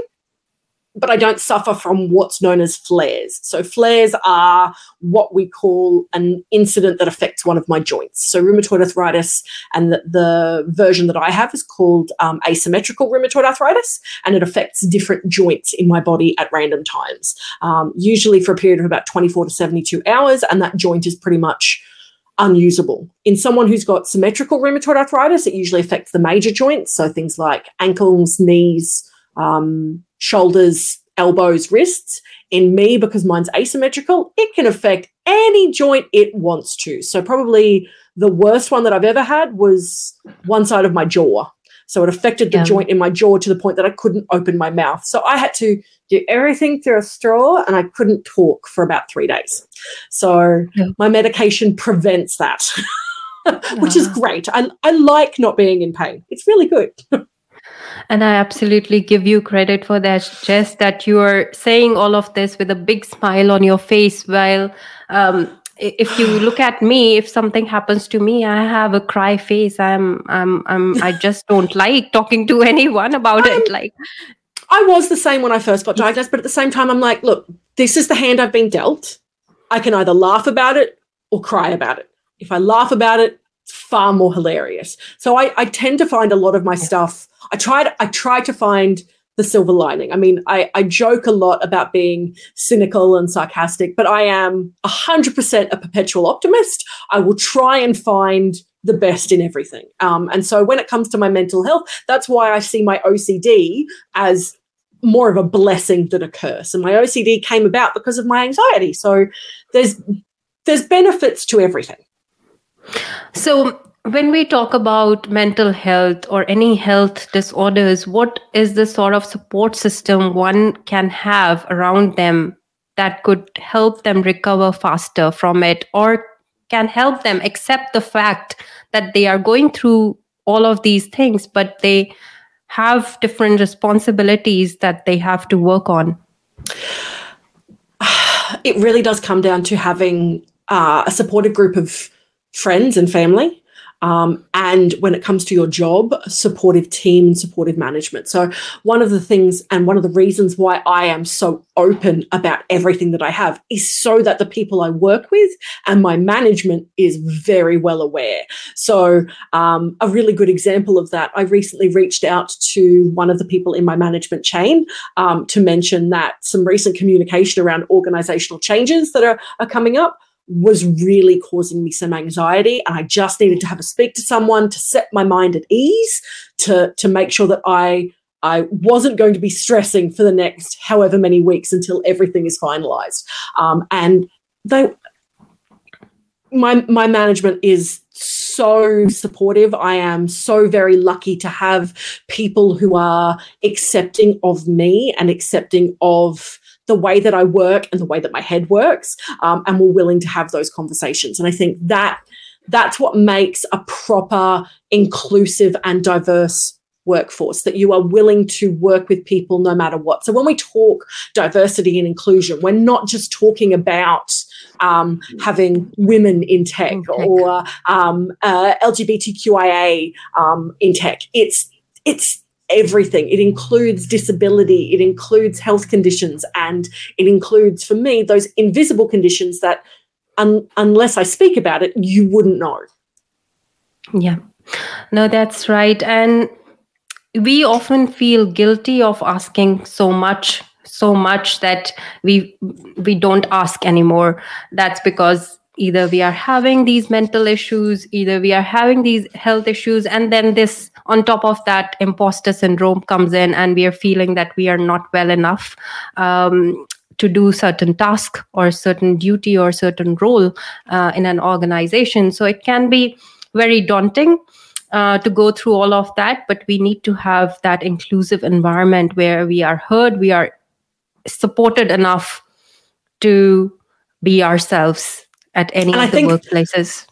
but I don't suffer from what's known as flares. So, flares are what we call an incident that affects one of my joints. So, rheumatoid arthritis, and the, the version that I have is called um, asymmetrical rheumatoid arthritis, and it affects different joints in my body at random times, um, usually for a period of about 24 to 72 hours, and that joint is pretty much unusable. In someone who's got symmetrical rheumatoid arthritis, it usually affects the major joints, so things like ankles, knees, um, shoulders, elbows, wrists. In me, because mine's asymmetrical, it can affect any joint it wants to. So, probably the worst one that I've ever had was one side of my jaw. So it affected the yeah. joint in my jaw to the point that I couldn't open my mouth. So I had to do everything through a straw and I couldn't talk for about three days. So yeah. my medication prevents that, [laughs] which is great. I, I like not being in pain. It's really good. [laughs] And I absolutely give you credit for that, Jess, that you are saying all of this with a big smile on your face while um, if you look at me if something happens to me i have a cry face. I'm i'm, I'm i just don't [laughs] like talking to anyone about I'm, it like i was the same when i first got diagnosed but at the same time i'm like look this is the hand i've been dealt. I can either laugh about it or cry about it. If i laugh about it it's far more hilarious. So i, I tend to find a lot of my stuff i tried i try to find the silver lining. I mean, I, I joke a lot about being cynical and sarcastic, but I am 100% a perpetual optimist. I will try and find the best in everything. Um, and so when it comes to my mental health, that's why I see my OCD as more of a blessing than a curse. And my OCD came about because of my anxiety. So there's there's benefits to everything. So when we talk about mental health or any health disorders, what is the sort of support system one can have around them that could help them recover faster from it or can help them accept the fact that they are going through all of these things, but they have different responsibilities that they have to work on? [sighs] It really does come down to having uh, a supportive group of friends and family um, and when it comes to your job, supportive team and supportive management. So, one of the things and one of the reasons why I am so open about everything that I have is so that the people I work with and my management is very well aware. So, um, a really good example of that, I recently reached out to one of the people in my management chain um, to mention that some recent communication around organizational changes that are, are coming up was really causing me some anxiety and i just needed to have a speak to someone to set my mind at ease to to make sure that i i wasn't going to be stressing for the next however many weeks until everything is finalized. Um, and they my my management is so supportive. I am so very lucky to have people who are accepting of me and accepting of the way that I work and the way that my head works, um, and we're willing to have those conversations. And I think that that's what makes a proper, inclusive, and diverse workforce that you are willing to work with people no matter what. So when we talk diversity and inclusion, we're not just talking about um, having women in tech, in tech. or um, uh, LGBTQIA um, in tech. It's it's everything. It includes disability, it includes health conditions, and it includes, for me, those invisible conditions that, un- unless I speak about it, you wouldn't know. Yeah, no, that's right. And we often feel guilty of asking so much so much that we we don't ask anymore that's because either we are having these mental issues either we are having these health issues and then this on top of that imposter syndrome comes in and we are feeling that we are not well enough um, to do certain task or certain duty or certain role uh, in an organization. So it can be very daunting uh, to go through all of that but we need to have that inclusive environment where we are heard we are supported enough to be ourselves at any and of I the think, workplaces.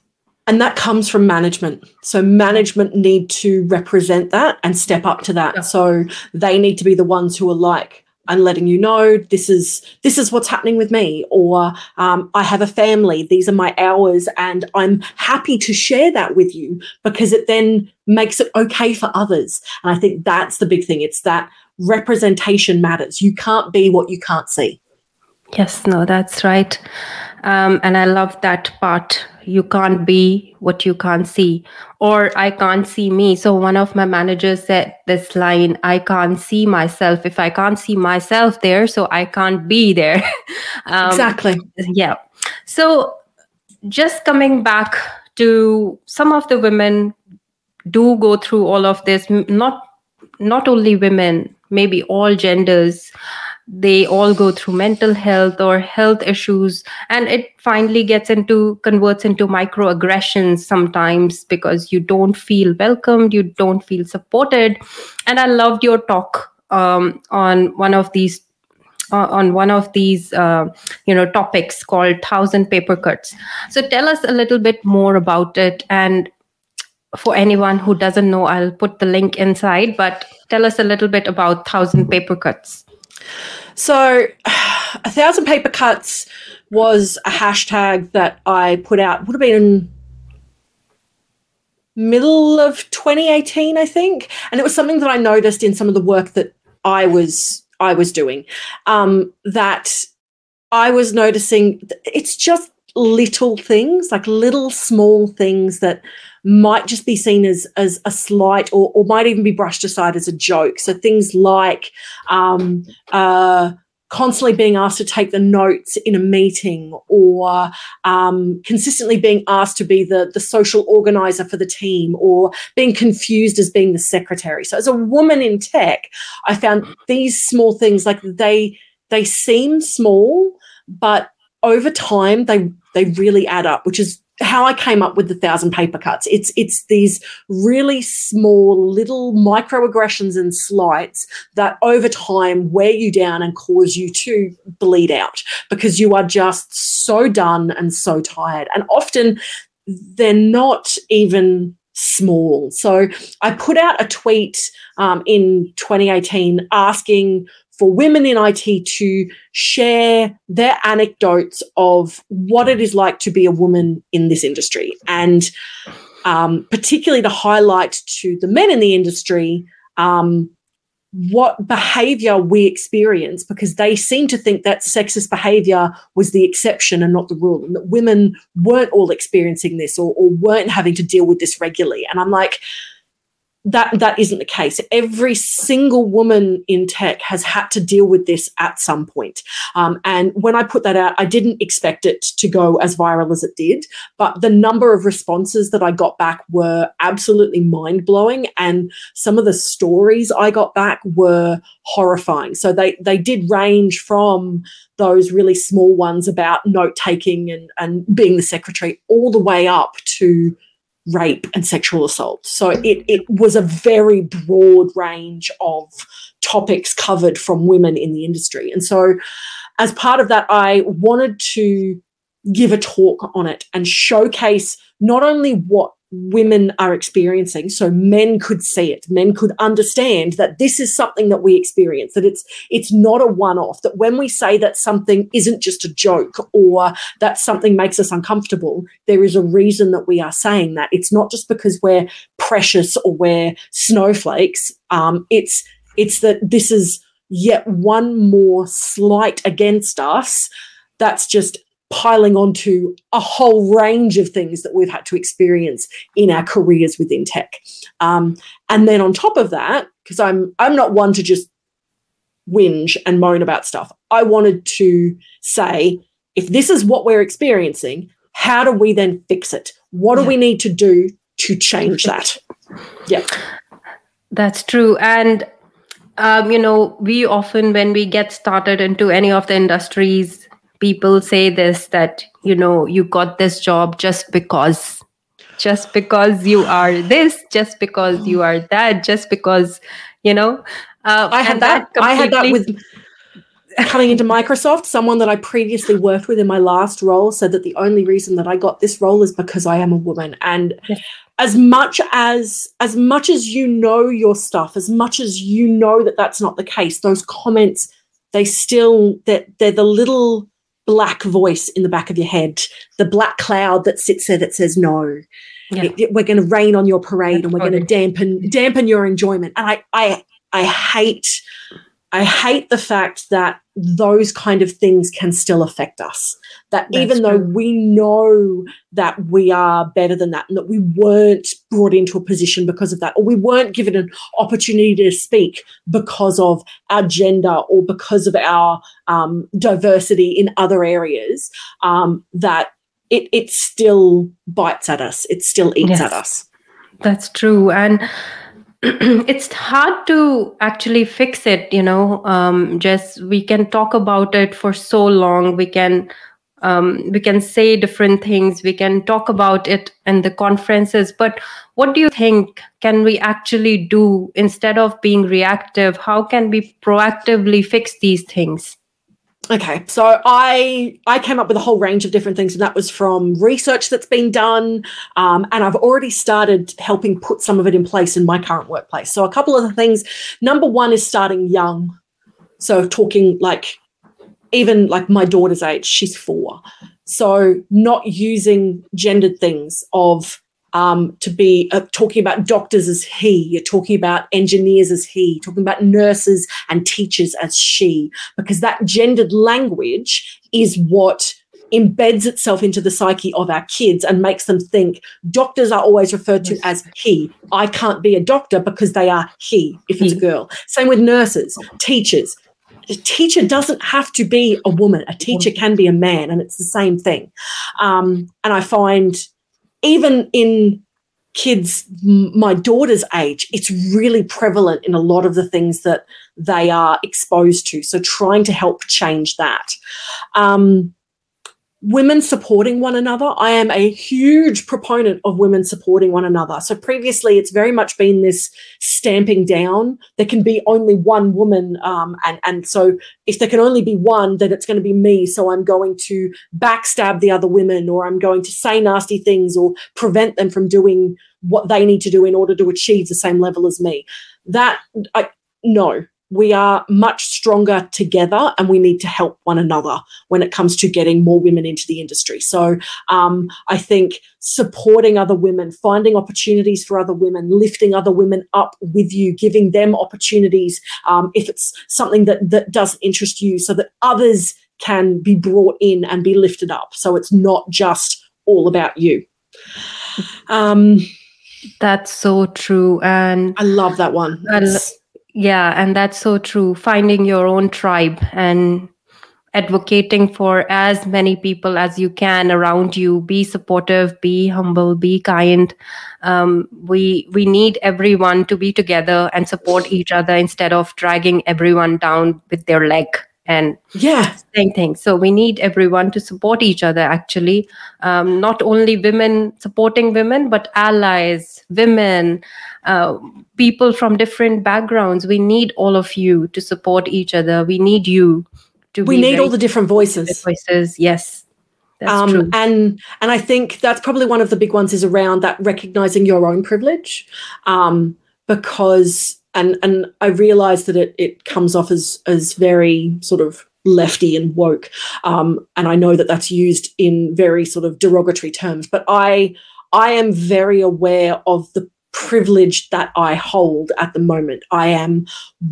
And that comes from management. So management need to represent that and step up to that. Yeah. So they need to be the ones who are like, I'm letting you know this is this is what's happening with me, or um, I have a family. These are my hours, and I'm happy to share that with you because it then makes it okay for others. And I think that's the big thing. It's that representation matters. You can't be what you can't see. Yes, no, that's right. Um, and I love that part. You can't be what you can't see, or I can't see me. So one of my managers said this line I can't see myself. If I can't see myself there, so I can't be there. [laughs] um, exactly. Yeah. So just coming back to some of the women do go through all of this, not not only women, maybe all genders they all go through mental health or health issues and it finally gets into converts into microaggressions sometimes because you don't feel welcomed you don't feel supported. And i loved your talk um, on one of these uh, on one of these uh, you know topics called thousand paper cuts. So tell us a little bit more about it. And for anyone who doesn't know i'll put the link inside but tell us a little bit about thousand paper cuts so, [sighs] a thousand paper cuts was a hashtag that I put out, would have been middle of 2018, I think. And it was something that I noticed in some of the work that I was I was doing. Um, that I was noticing it's just little things, like little small things that might just be seen as as a slight or, or might even be brushed aside as a joke. So things like um, uh, constantly being asked to take the notes in a meeting or um, consistently being asked to be the, the social organizer for the team or being confused as being the secretary. So as a woman in tech, I found these small things like they they seem small, but over time they they really add up, which is how I came up with the thousand paper cuts. It's it's these really small little microaggressions and slights that over time wear you down and cause you to bleed out because you are just so done and so tired. And often they're not even small. So I put out a tweet um, in 2018 asking for women in IT to share their anecdotes of what it is like to be a woman in this industry. And um, particularly to highlight to the men in the industry um, what behavior we experience because they seem to think that sexist behavior was the exception and not the rule, and that women weren't all experiencing this or, or weren't having to deal with this regularly. And I'm like, that that isn't the case. Every single woman in tech has had to deal with this at some point. Um, and when I put that out, I didn't expect it to go as viral as it did. But the number of responses that I got back were absolutely mind blowing, and some of the stories I got back were horrifying. So they they did range from those really small ones about note taking and and being the secretary, all the way up to rape and sexual assault. So it, it was a very broad range of topics covered from women in the industry. And so, as part of that, I wanted to give a talk on it and showcase not only what women are experiencing so men could see it. Men could understand that this is something that we experience that it's it's not a one off that when we say that something isn't just a joke or that something makes us uncomfortable there is a reason that we are saying that. It's not just because we're precious or we're snowflakes. Um, it's it's that this is yet one more slight against us that's just piling onto a whole range of things that we've had to experience in our careers within tech. Um, and then on top of that, because I'm I'm not one to just whinge and moan about stuff. I wanted to say, if this is what we're experiencing, how do we then fix it? What do we need to do to change that? [laughs] Yeah. That's true. And um, you know, we often, when we get started into any of the industries, people say this that you know you got this job just because just because you are this just because you are that just because you know uh, i had that, that i had that with coming into microsoft someone that i previously worked with in my last role said that the only reason that i got this role is because i am a woman and yes. as much as as much as you know your stuff as much as you know that that's not the case those comments they still that they're, they're the little black voice in the back of your head, the black cloud that sits there that says no. Yeah. It, it, we're going to rain on your parade and we're going to dampen dampen your enjoyment. And I I I hate I hate the fact that those kind of things can still affect us. That That's even though we know that we are better than that and that we weren't brought into a position because of that, or we weren't given an opportunity to speak because of our gender or because of our um, diversity in other areas, um, that it, it still bites at us, it still eats yes. at us. That's true. And [clears throat] it's hard to actually fix it you know um, just we can talk about it for so long. We can um, we can say different things. We can talk about it in the conferences. But what do you think can we actually do instead of being reactive? How can we proactively fix these things Okay, so I I came up with a whole range of different things, and that was from research that's been done, um, and I've already started helping put some of it in place in my current workplace. So a couple of the things. Number one is starting young, so talking like even like my daughter's age, she's four, so not using gendered things of um, to be uh, talking about doctors as he, you're talking about engineers as he, talking about nurses and teachers as she, because that gendered language is what embeds itself into the psyche of our kids and makes them think doctors are always referred to as he. I can't be a doctor because they are he if it's a girl. Same with nurses, teachers. A teacher doesn't have to be a woman. A teacher can be a man, and it's the same thing. Um, and I find even in kids my daughter's age it's really prevalent in a lot of the things that they are exposed to. So trying to help change that. Um, women supporting one another. I am a huge proponent of women supporting one another. So previously, it's very much been this stamping down. There can be only one woman, um, and and so if there can only be one, then it's going to be me. So I'm going to backstab the other women, or I'm going to say nasty things, or prevent them from doing what they need to do in order to achieve the same level as me. That I no, we are much stronger together and we need to help one another when it comes to getting more women into the industry. So um, I think supporting other women, finding opportunities for other women, lifting other women up with you, giving them opportunities um, if it's something that, that doesn't interest you so that others can be brought in and be lifted up. So it's not just all about you. Um, That's so true. And I love that one. Yeah, and that's so true. Finding your own tribe and advocating for as many people as you can around you. Be supportive, be humble, be kind. Um, we we need everyone to be together and support each other instead of dragging everyone down with their leg and yeah same thing so we need everyone to support each other actually um, not only women supporting women but allies women uh, people from different backgrounds we need all of you to support each other. We need you to we need all the different voices. voices. Yes um, and and I think that's probably one of the big ones is around that recognizing your own privilege, um, because and and I realize that it it comes off as as very sort of lefty and woke, um, and I know that that's used in very sort of derogatory terms, but I I am very aware of the privilege that I hold at the moment. I am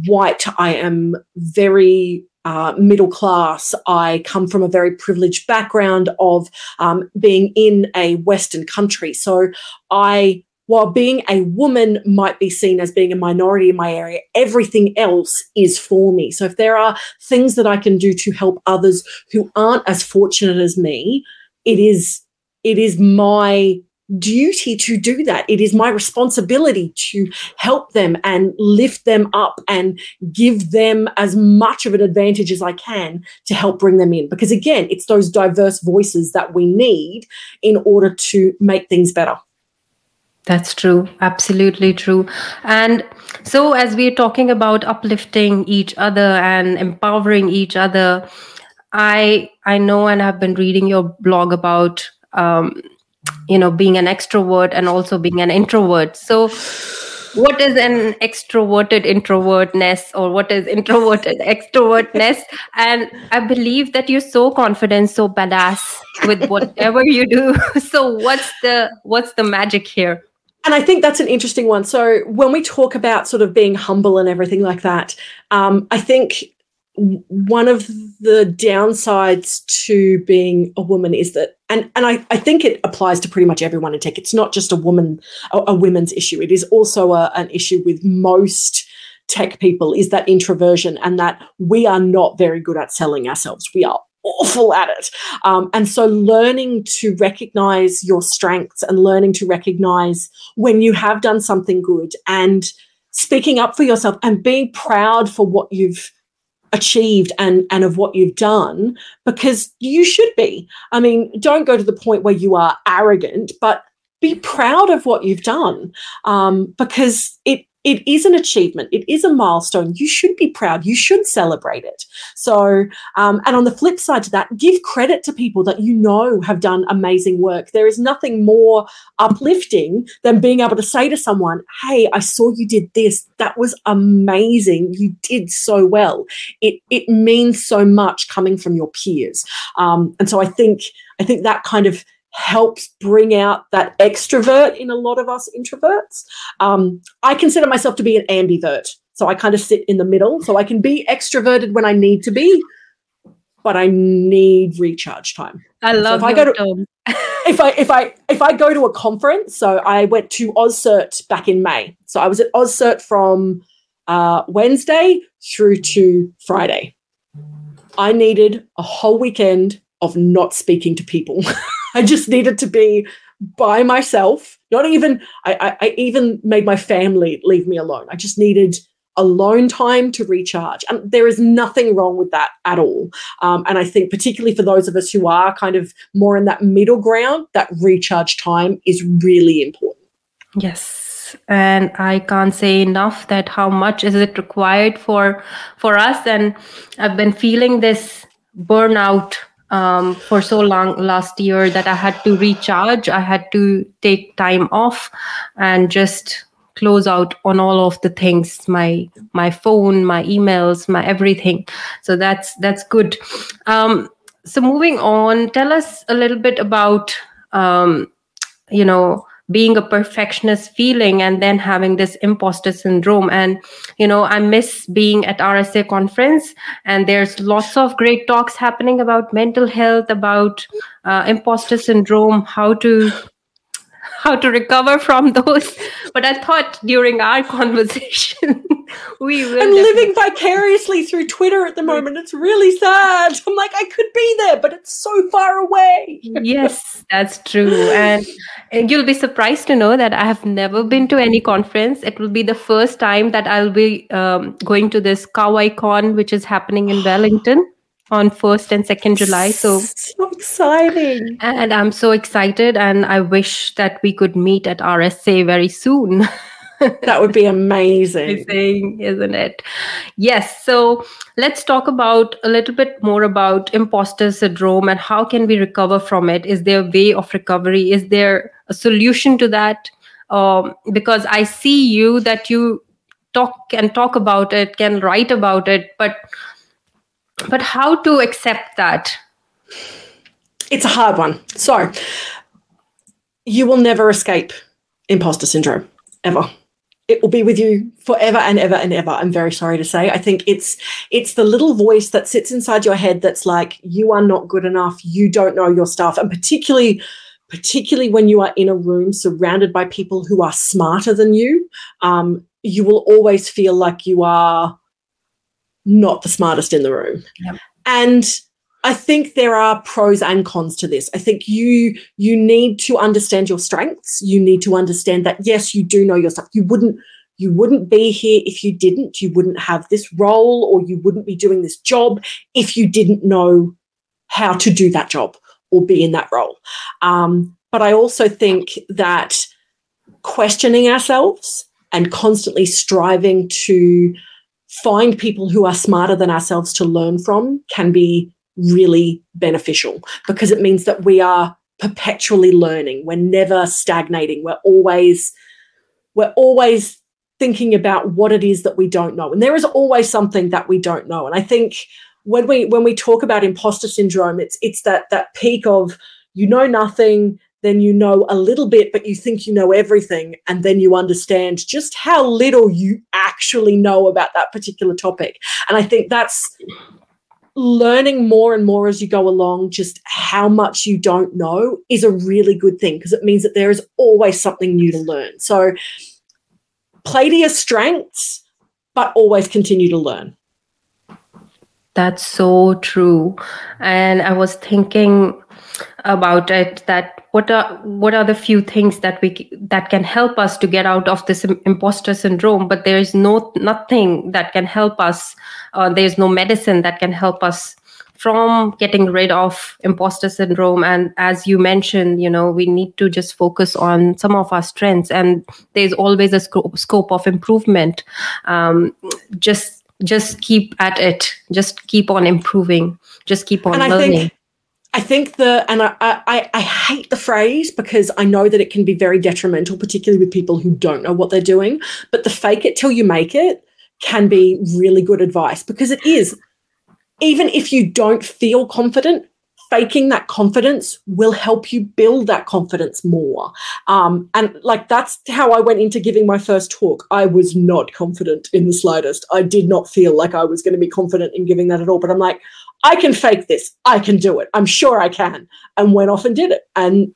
white. I am very uh, middle class. I come from a very privileged background of um, being in a Western country. So I, while being a woman might be seen as being a minority in my area, everything else is for me. So if there are things that I can do to help others who aren't as fortunate as me, it is it is my duty to do that. It is my responsibility to help them and lift them up and give them as much of an advantage as I can to help bring them in. Because again, it's those diverse voices that we need in order to make things better. That's true. Absolutely true. And so, as we're talking about uplifting each other and empowering each other, I I know and have been reading your blog about um, you know being an extrovert and also being an introvert. So what is an extroverted introvertness or what is introverted [laughs] extrovertness? And i believe that you're so confident so badass with whatever you do. [laughs] So what's the what's the magic here? And I think that's an interesting one. So when we talk about sort of being humble and everything like that, um, I think one of the downsides to being a woman is that and and I, I think it applies to pretty much everyone in tech. It's not just a woman a, a women's issue. It is also a, an issue with most tech people is that introversion and that we are not very good at selling ourselves. We are awful at it. Um, and so learning to recognize your strengths and learning to recognize when you have done something good and speaking up for yourself and being proud for what you've achieved and and of what you've done because you should be. I mean don't go to the point where you are arrogant but be proud of what you've done um, because it it is an achievement. It is a milestone. You should be proud. You should celebrate it. So, um, and on the flip side to that, give credit to people that you know have done amazing work. There is nothing more uplifting than being able to say to someone, Hey, I saw you did this. That was amazing. You did so well. It, it means so much coming from your peers. Um, and so I think, I think that kind of helps bring out that extrovert in a lot of us introverts. Um, I consider myself to be an ambivert. So I kind of sit in the middle. So I can be extroverted when I need to be, but I need recharge time. I love so if I go to [laughs] if I if I if I go to a conference, so I went to AusCert back in May. So I was at AusCert from uh, Wednesday through to Friday. I needed a whole weekend of not speaking to people. [laughs] I just needed to be by myself. Not even I, I, I, even made my family leave me alone. I just needed alone time to recharge, and there is nothing wrong with that at all. Um, and I think particularly for those of us who are kind of more in that middle ground, that recharge time is really important. Yes, and I can't say enough that how much is it required for for us. And I've been feeling this burnout um, for so long last year that I had to recharge. I had to take time off and just close out on all of the things my my phone my emails my everything so that's that's good um, so moving on tell us a little bit about um, you know being a perfectionist feeling and then having this imposter syndrome. And you know i miss being at rsa conference and there's lots of great talks happening about mental health about uh, imposter syndrome how to how to recover from those. [laughs] But I thought during our [laughs] conversation, we will. I'm living vicariously through Twitter at the [laughs] moment. It's really sad. I'm like, I could be there, but it's so far away. yes, that's true. And, you'll be surprised to know that I have never been to any conference. It will be the first time that I'll be um, going to this KawaiCon, which is happening in [gasps] Wellington on 1st and 2nd July. So, so exciting. And I'm so excited. And I wish that we could meet at RSA very soon. [laughs] that would be amazing. amazing, isn't it? Yes. So let's talk about a little bit more about imposter syndrome and how can we recover from it? Is there a way of recovery? Is there a solution to that? Um, because I see you that you talk and talk about it, can write about it, but but how to accept that? It's a hard one. So you will never escape imposter syndrome ever. It will be with you forever and ever and ever. I'm very sorry to say. I think it's it's the little voice that sits inside your head that's like you are not good enough. You don't know your stuff. And particularly particularly when you are in a room surrounded by people who are smarter than you um, you will always feel like you are not the smartest in the room. Yep. And I think there are pros and cons to this. I think you you need to understand your strengths. You need to understand that yes, you do know your stuff. You wouldn't you wouldn't be here if you didn't. You wouldn't have this role or you wouldn't be doing this job if you didn't know how to do that job or be in that role. Um, but I also think that questioning ourselves and constantly striving to find people who are smarter than ourselves to learn from can be really beneficial because it means that we are perpetually learning. We're never stagnating. We're always we're always thinking about what it is that we don't know. And there is always something that we don't know. And i think when we when we talk about imposter syndrome it's it's that that peak of you know nothing then you know a little bit, but you think you know everything. And then you understand just how little you actually know about that particular topic. And I think that's learning more and more as you go along, just how much you don't know is a really good thing because it means that there is always something new to learn. So play to your strengths, but always continue to learn. That's so true. And I was thinking about it that what are what are the few things that we that can help us to get out of this imposter syndrome but there is no nothing that can help us uh, there is no medicine that can help us from getting rid of imposter syndrome. And as you mentioned you know we need to just focus on some of our strengths and there's always a scope, scope of improvement. Um, just just keep at it. Just keep on improving. Just keep on and learning I think the, and I, I, I hate the phrase because I know that it can be very detrimental, particularly with people who don't know what they're doing. But the fake it till you make it can be really good advice because it is. Even if you don't feel confident, faking that confidence will help you build that confidence more. Um, and like that's how I went into giving my first talk. I was not confident in the slightest. I did not feel like I was going to be confident in giving that at all. But I'm like, I can fake this. I can do it. I'm sure I can. And went off and did it. And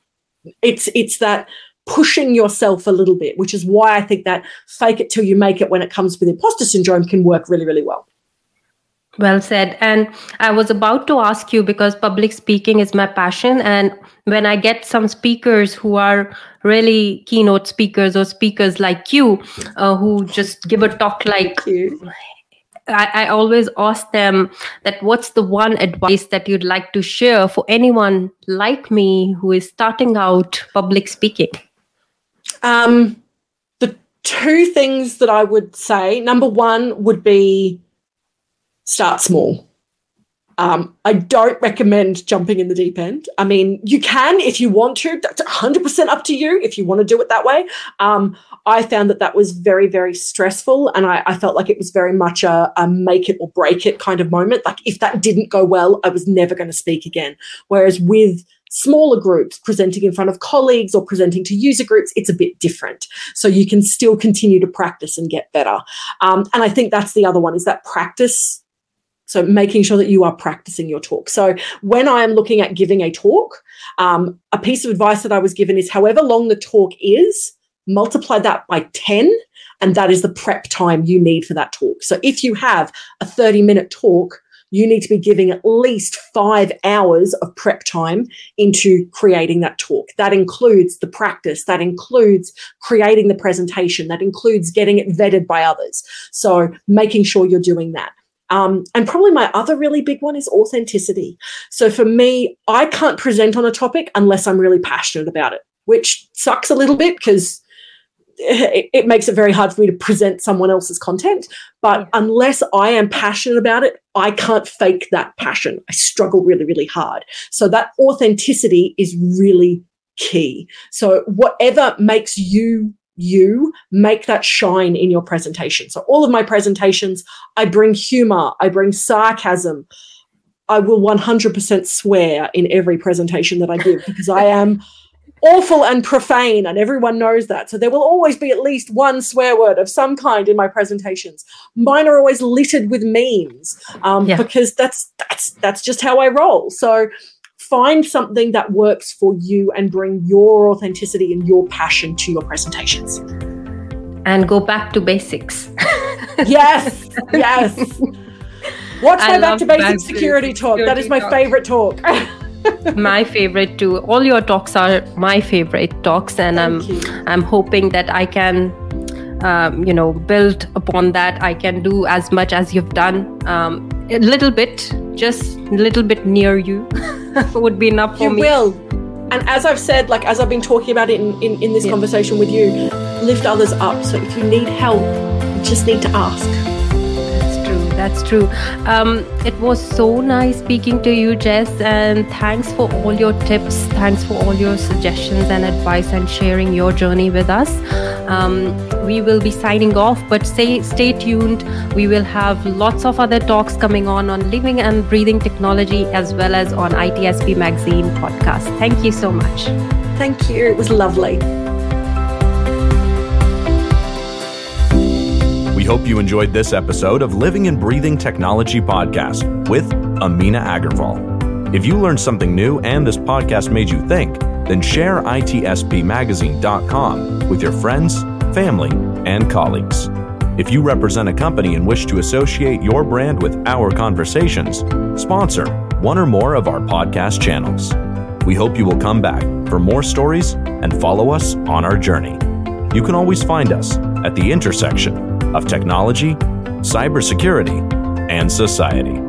it's it's that pushing yourself a little bit, which is why I think that fake it till you make it when it comes with imposter syndrome can work really, really well. Well said. And I was about to ask you because public speaking is my passion. And when I get some speakers who are really keynote speakers or speakers like you, uh, who just give a talk like, I, I always ask them that what's the one advice that you'd like to share for anyone like me who is starting out public speaking? Um, the two things that I would say number one would be start small. Um, I don't recommend jumping in the deep end. I mean, you can if you want to. That's 100% up to you if you want to do it that way. Um, I found that that was very, very stressful. And I, I felt like it was very much a, a, make it or break it kind of moment. Like if that didn't go well, I was never going to speak again. Whereas with smaller groups presenting in front of colleagues or presenting to user groups, it's a bit different. So you can still continue to practice and get better. Um, and I think that's the other one is that practice so making sure that you are practicing your talk. So when I am looking at giving a talk, um, a piece of advice that I was given is however long the talk is, multiply that by 10, and that is the prep time you need for that talk. So if you have a 30 minute talk, you need to be giving at least five hours of prep time into creating that talk. That includes the practice, that includes creating the presentation, that includes getting it vetted by others. So making sure you're doing that. Um, and probably my other really big one is authenticity. So for me, I can't present on a topic unless I'm really passionate about it, which sucks a little bit because it, it, makes it very hard for me to present someone else's content. But yeah. unless I am passionate about it, I can't fake that passion. I struggle really, really hard. So that authenticity is really key. So whatever makes you you make that shine in your presentation. So all of my presentations, I bring humor, I bring sarcasm. I will 100% swear in every presentation that I give [laughs] because I am awful and profane and everyone knows that. So there will always be at least one swear word of some kind in my presentations. Mine are always littered with memes um, yeah. because that's that's that's just how I roll. So find something that works for you and bring your authenticity and your passion to your presentations. And go back to basics. [laughs] yes, [laughs] yes. Watch my back to basics security talk. That is my talk. favorite talk. my favorite too. All your talks are my favorite talks, and Thank I'm you. I'm hoping that I can um, you know build upon that i can do as much as you've done um, a little bit just a little bit near you [laughs] would be enough for you me. you will. And as i've said like as i've been talking about it in, in, in this yeah. conversation with you lift others up. So if you need help you just need to ask that's true. Um, it was so nice speaking to you, Jess, and thanks for all your tips. Thanks for all your suggestions and advice and sharing your journey with us. Um, we will be signing off, but stay stay tuned. We will have lots of other talks coming on on living and breathing technology as well as on ITSP Magazine podcast. Thank you so much. Thank you. It was lovely. Hope you enjoyed this episode of Living and Breathing Technology Podcast with Amina Agarwal. If you learned something new and this podcast made you think, then share itspmagazine.com with your friends, family, and colleagues. If you represent a company and wish to associate your brand with our conversations, sponsor one or more of our podcast channels. We hope you will come back for more stories and follow us on our journey. You can always find us at the intersection of technology, cybersecurity, and society.